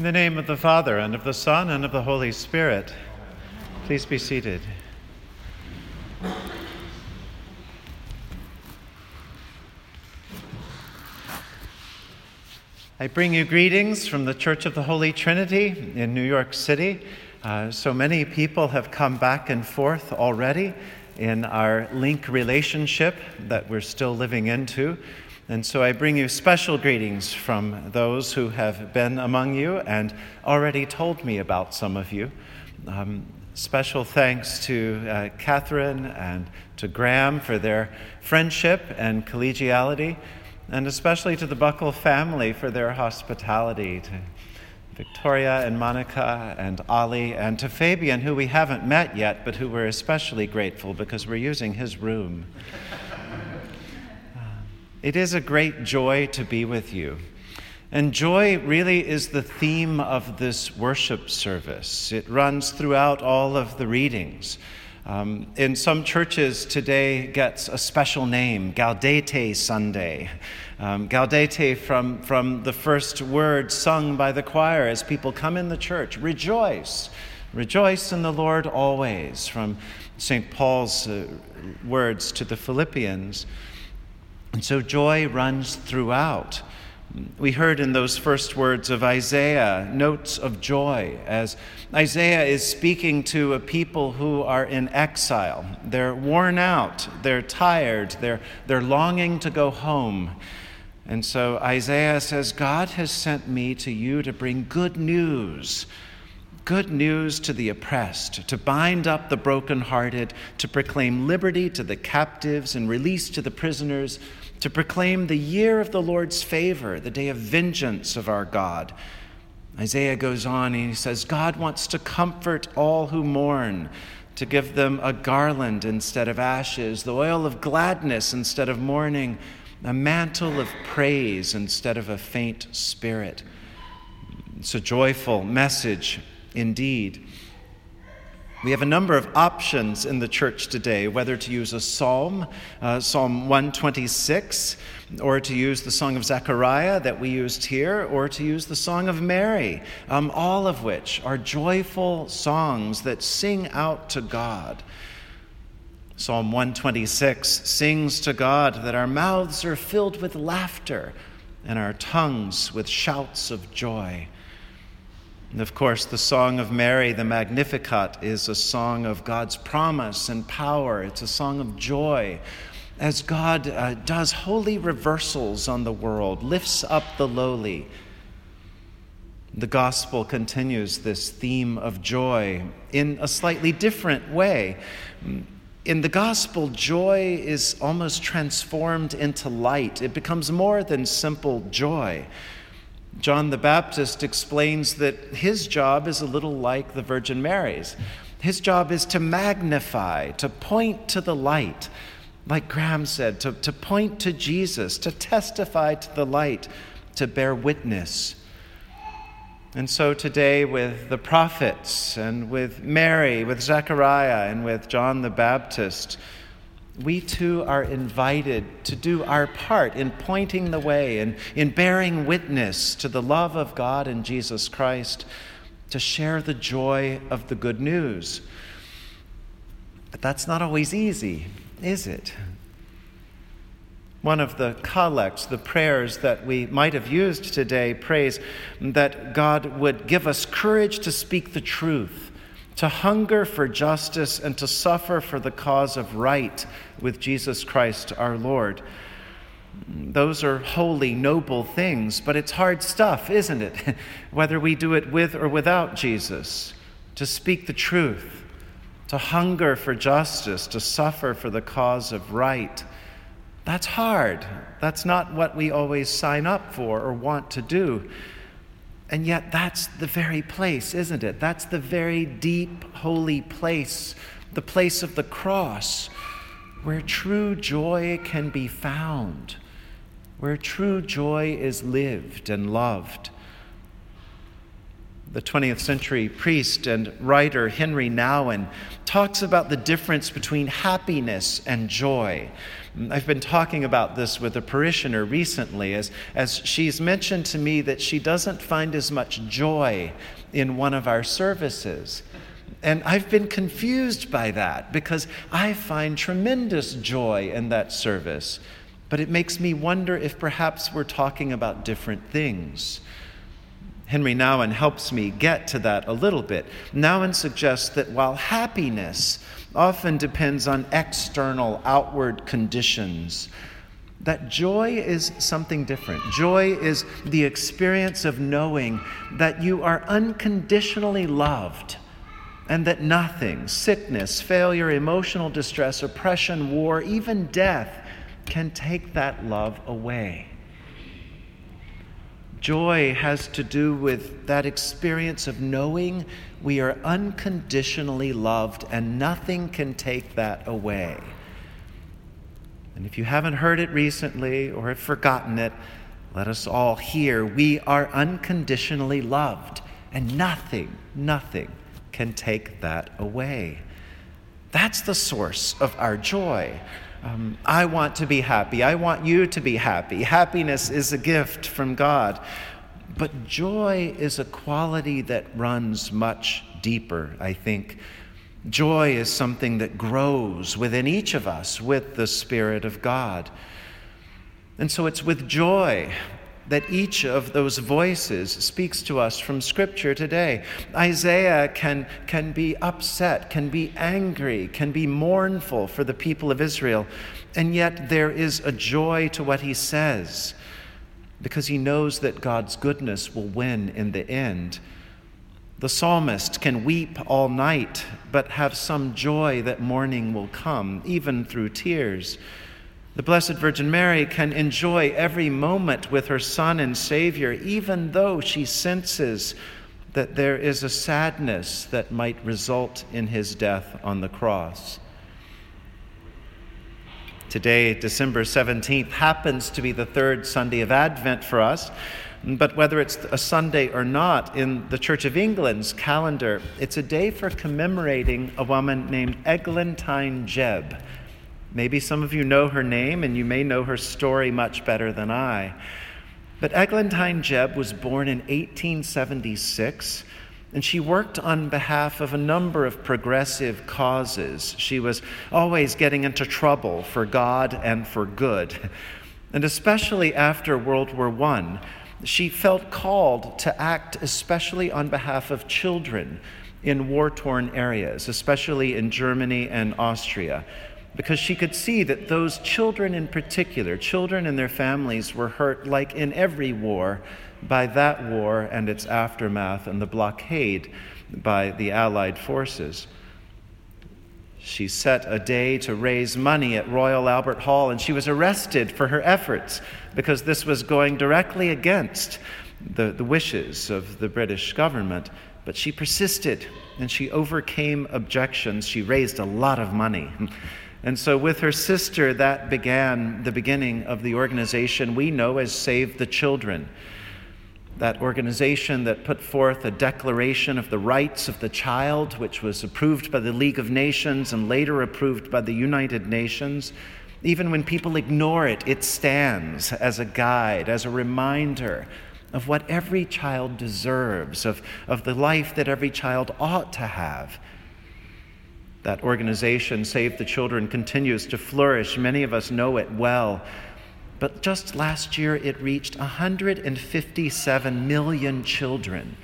In the name of the Father, and of the Son, and of the Holy Spirit, please be seated. I bring you greetings from the Church of the Holy Trinity in New York City. Uh, so many people have come back and forth already in our link relationship that we're still living into. And so I bring you special greetings from those who have been among you and already told me about some of you. Um, special thanks to uh, Catherine and to Graham for their friendship and collegiality, and especially to the Buckle family for their hospitality, to Victoria and Monica and Ali, and to Fabian, who we haven't met yet, but who we're especially grateful because we're using his room. It is a great joy to be with you. And joy really is the theme of this worship service. It runs throughout all of the readings. Um, in some churches today gets a special name, Gaudete Sunday. Um, Gaudete from, from the first word sung by the choir as people come in the church. Rejoice. Rejoice in the Lord always, from St. Paul's uh, words to the Philippians. And so joy runs throughout. We heard in those first words of Isaiah notes of joy as Isaiah is speaking to a people who are in exile. They're worn out, they're tired, they're, they're longing to go home. And so Isaiah says, God has sent me to you to bring good news good news to the oppressed, to bind up the brokenhearted, to proclaim liberty to the captives and release to the prisoners, to proclaim the year of the Lord's favor, the day of vengeance of our God. Isaiah goes on and he says, God wants to comfort all who mourn, to give them a garland instead of ashes, the oil of gladness instead of mourning, a mantle of praise instead of a faint spirit. It's a joyful message indeed. We have a number of options in the church today, whether to use a psalm, uh, Psalm 126, or to use the Song of Zechariah that we used here, or to use the Song of Mary, um, all of which are joyful songs that sing out to God. Psalm 126 sings to God that our mouths are filled with laughter and our tongues with shouts of joy. And of course, the Song of Mary, the Magnificat, is a song of God's promise and power. It's a song of joy as God uh, does holy reversals on the world, lifts up the lowly. The gospel continues this theme of joy in a slightly different way. In the gospel, joy is almost transformed into light, it becomes more than simple joy. John the Baptist explains that his job is a little like the Virgin Mary's. His job is to magnify, to point to the light, like Graham said, to, to point to Jesus, to testify to the light, to bear witness. And so today, with the prophets and with Mary, with Zechariah, and with John the Baptist, we too are invited to do our part in pointing the way and in bearing witness to the love of God and Jesus Christ, to share the joy of the good news. But that's not always easy, is it? One of the collects, the prayers that we might have used today, prays that God would give us courage to speak the truth to hunger for justice and to suffer for the cause of right with Jesus Christ our Lord. Those are holy, noble things, but it's hard stuff, isn't it? Whether we do it with or without Jesus, to speak the truth, to hunger for justice, to suffer for the cause of right. That's hard. That's not what we always sign up for or want to do. And yet, that's the very place, isn't it? That's the very deep, holy place, the place of the cross, where true joy can be found, where true joy is lived and loved. The 20th century priest and writer Henry Nouwen talks about the difference between happiness and joy. I've been talking about this with a parishioner recently as, as she's mentioned to me that she doesn't find as much joy in one of our services. And I've been confused by that because I find tremendous joy in that service. But it makes me wonder if perhaps we're talking about different things. Henry Nouwen helps me get to that a little bit. Nouwen suggests that while happiness often depends on external, outward conditions, that joy is something different. Joy is the experience of knowing that you are unconditionally loved and that nothing, sickness, failure, emotional distress, oppression, war, even death, can take that love away. Joy has to do with that experience of knowing we are unconditionally loved and nothing can take that away. And if you haven't heard it recently or have forgotten it, let us all hear we are unconditionally loved and nothing, nothing can take that away. That's the source of our joy. Um, I want to be happy. I want you to be happy. Happiness is a gift from God. But joy is a quality that runs much deeper, I think. Joy is something that grows within each of us with the Spirit of God. And so it's with joy that each of those voices speaks to us from Scripture today. Isaiah can, can be upset, can be angry, can be mournful for the people of Israel, and yet there is a joy to what he says because he knows that God's goodness will win in the end. The psalmist can weep all night, but have some joy that morning will come, even through tears. The Blessed Virgin Mary can enjoy every moment with her Son and Savior, even though she senses that there is a sadness that might result in his death on the cross. Today, December 17th, happens to be the third Sunday of Advent for us. But whether it's a Sunday or not, in the Church of England's calendar, it's a day for commemorating a woman named Eglantine Jebb. Maybe some of you know her name and you may know her story much better than I. But Eglantine Jebb was born in 1876 and she worked on behalf of a number of progressive causes. She was always getting into trouble for God and for good. And especially after World War I, she felt called to act especially on behalf of children in war torn areas, especially in Germany and Austria because she could see that those children in particular, children and their families, were hurt, like in every war, by that war and its aftermath and the blockade by the Allied forces. She set a day to raise money at Royal Albert Hall, and she was arrested for her efforts because this was going directly against the, the wishes of the British government. But she persisted and she overcame objections. She raised a lot of money. And so, with her sister, that began the beginning of the organization we know as Save the Children. That organization that put forth a declaration of the rights of the child, which was approved by the League of Nations and later approved by the United Nations. Even when people ignore it, it stands as a guide, as a reminder of what every child deserves, of, of the life that every child ought to have. That organization, Save the Children, continues to flourish. Many of us know it well. But just last year, it reached 157 million children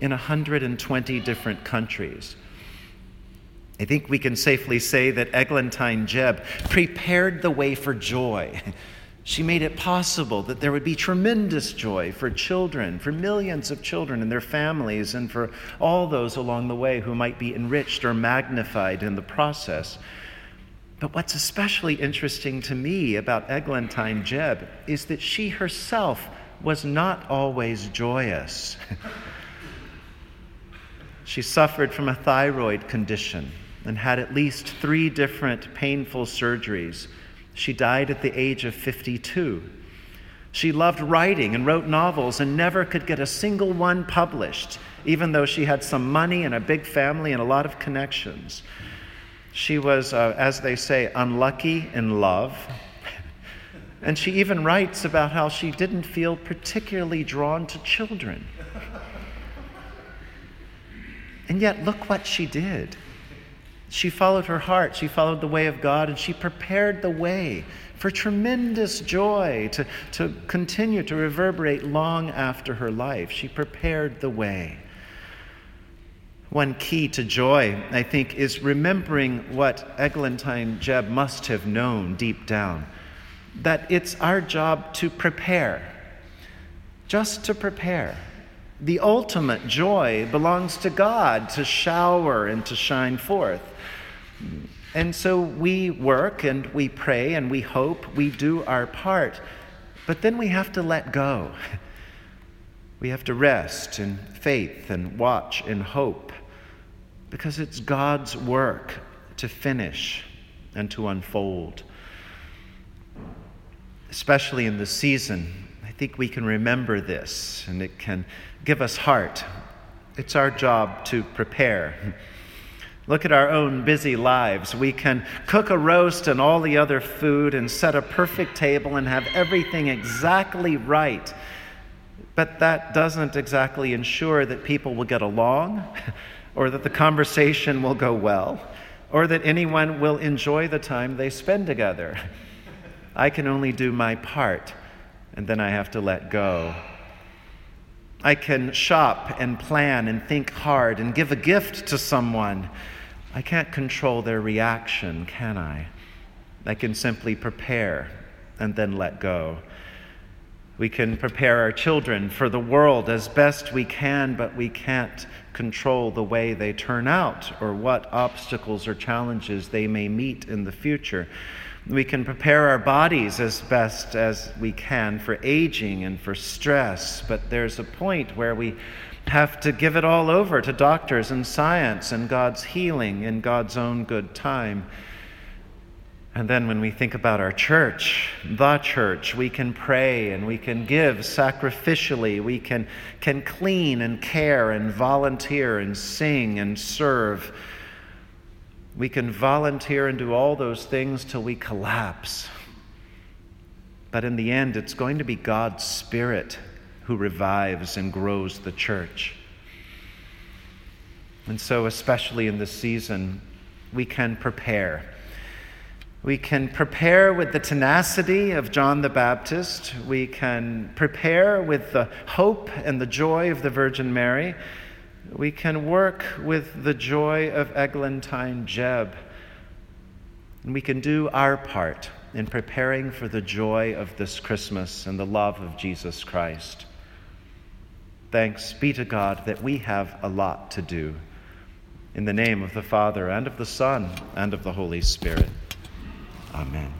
in 120 different countries. I think we can safely say that Eglantine Jebb prepared the way for joy She made it possible that there would be tremendous joy for children, for millions of children and their families, and for all those along the way who might be enriched or magnified in the process. But what's especially interesting to me about Eglantine Jebb is that she herself was not always joyous. she suffered from a thyroid condition and had at least three different painful surgeries she died at the age of 52. She loved writing and wrote novels and never could get a single one published, even though she had some money and a big family and a lot of connections. She was, uh, as they say, unlucky in love. And she even writes about how she didn't feel particularly drawn to children. And yet, look what she did. She followed her heart, she followed the way of God, and she prepared the way for tremendous joy to, to continue to reverberate long after her life. She prepared the way. One key to joy, I think, is remembering what Eglantine Jebb must have known deep down that it's our job to prepare, just to prepare. The ultimate joy belongs to God to shower and to shine forth. And so we work and we pray and we hope, we do our part, but then we have to let go. We have to rest in faith and watch in hope because it's God's work to finish and to unfold. Especially in the season, think we can remember this and it can give us heart. It's our job to prepare. Look at our own busy lives. We can cook a roast and all the other food and set a perfect table and have everything exactly right. But that doesn't exactly ensure that people will get along or that the conversation will go well or that anyone will enjoy the time they spend together. I can only do my part and then I have to let go. I can shop and plan and think hard and give a gift to someone I can't control their reaction, can I? I can simply prepare and then let go. We can prepare our children for the world as best we can, but we can't control the way they turn out or what obstacles or challenges they may meet in the future. We can prepare our bodies as best as we can for aging and for stress, but there's a point where we have to give it all over to doctors and science and God's healing in God's own good time. And then when we think about our church, the church, we can pray and we can give sacrificially. We can, can clean and care and volunteer and sing and serve. We can volunteer and do all those things till we collapse. But in the end, it's going to be God's Spirit who revives and grows the church. And so, especially in this season, we can prepare. We can prepare with the tenacity of John the Baptist. We can prepare with the hope and the joy of the Virgin Mary. We can work with the joy of Eglantine Jebb, And we can do our part in preparing for the joy of this Christmas and the love of Jesus Christ. Thanks be to God that we have a lot to do. In the name of the Father, and of the Son, and of the Holy Spirit. Amen.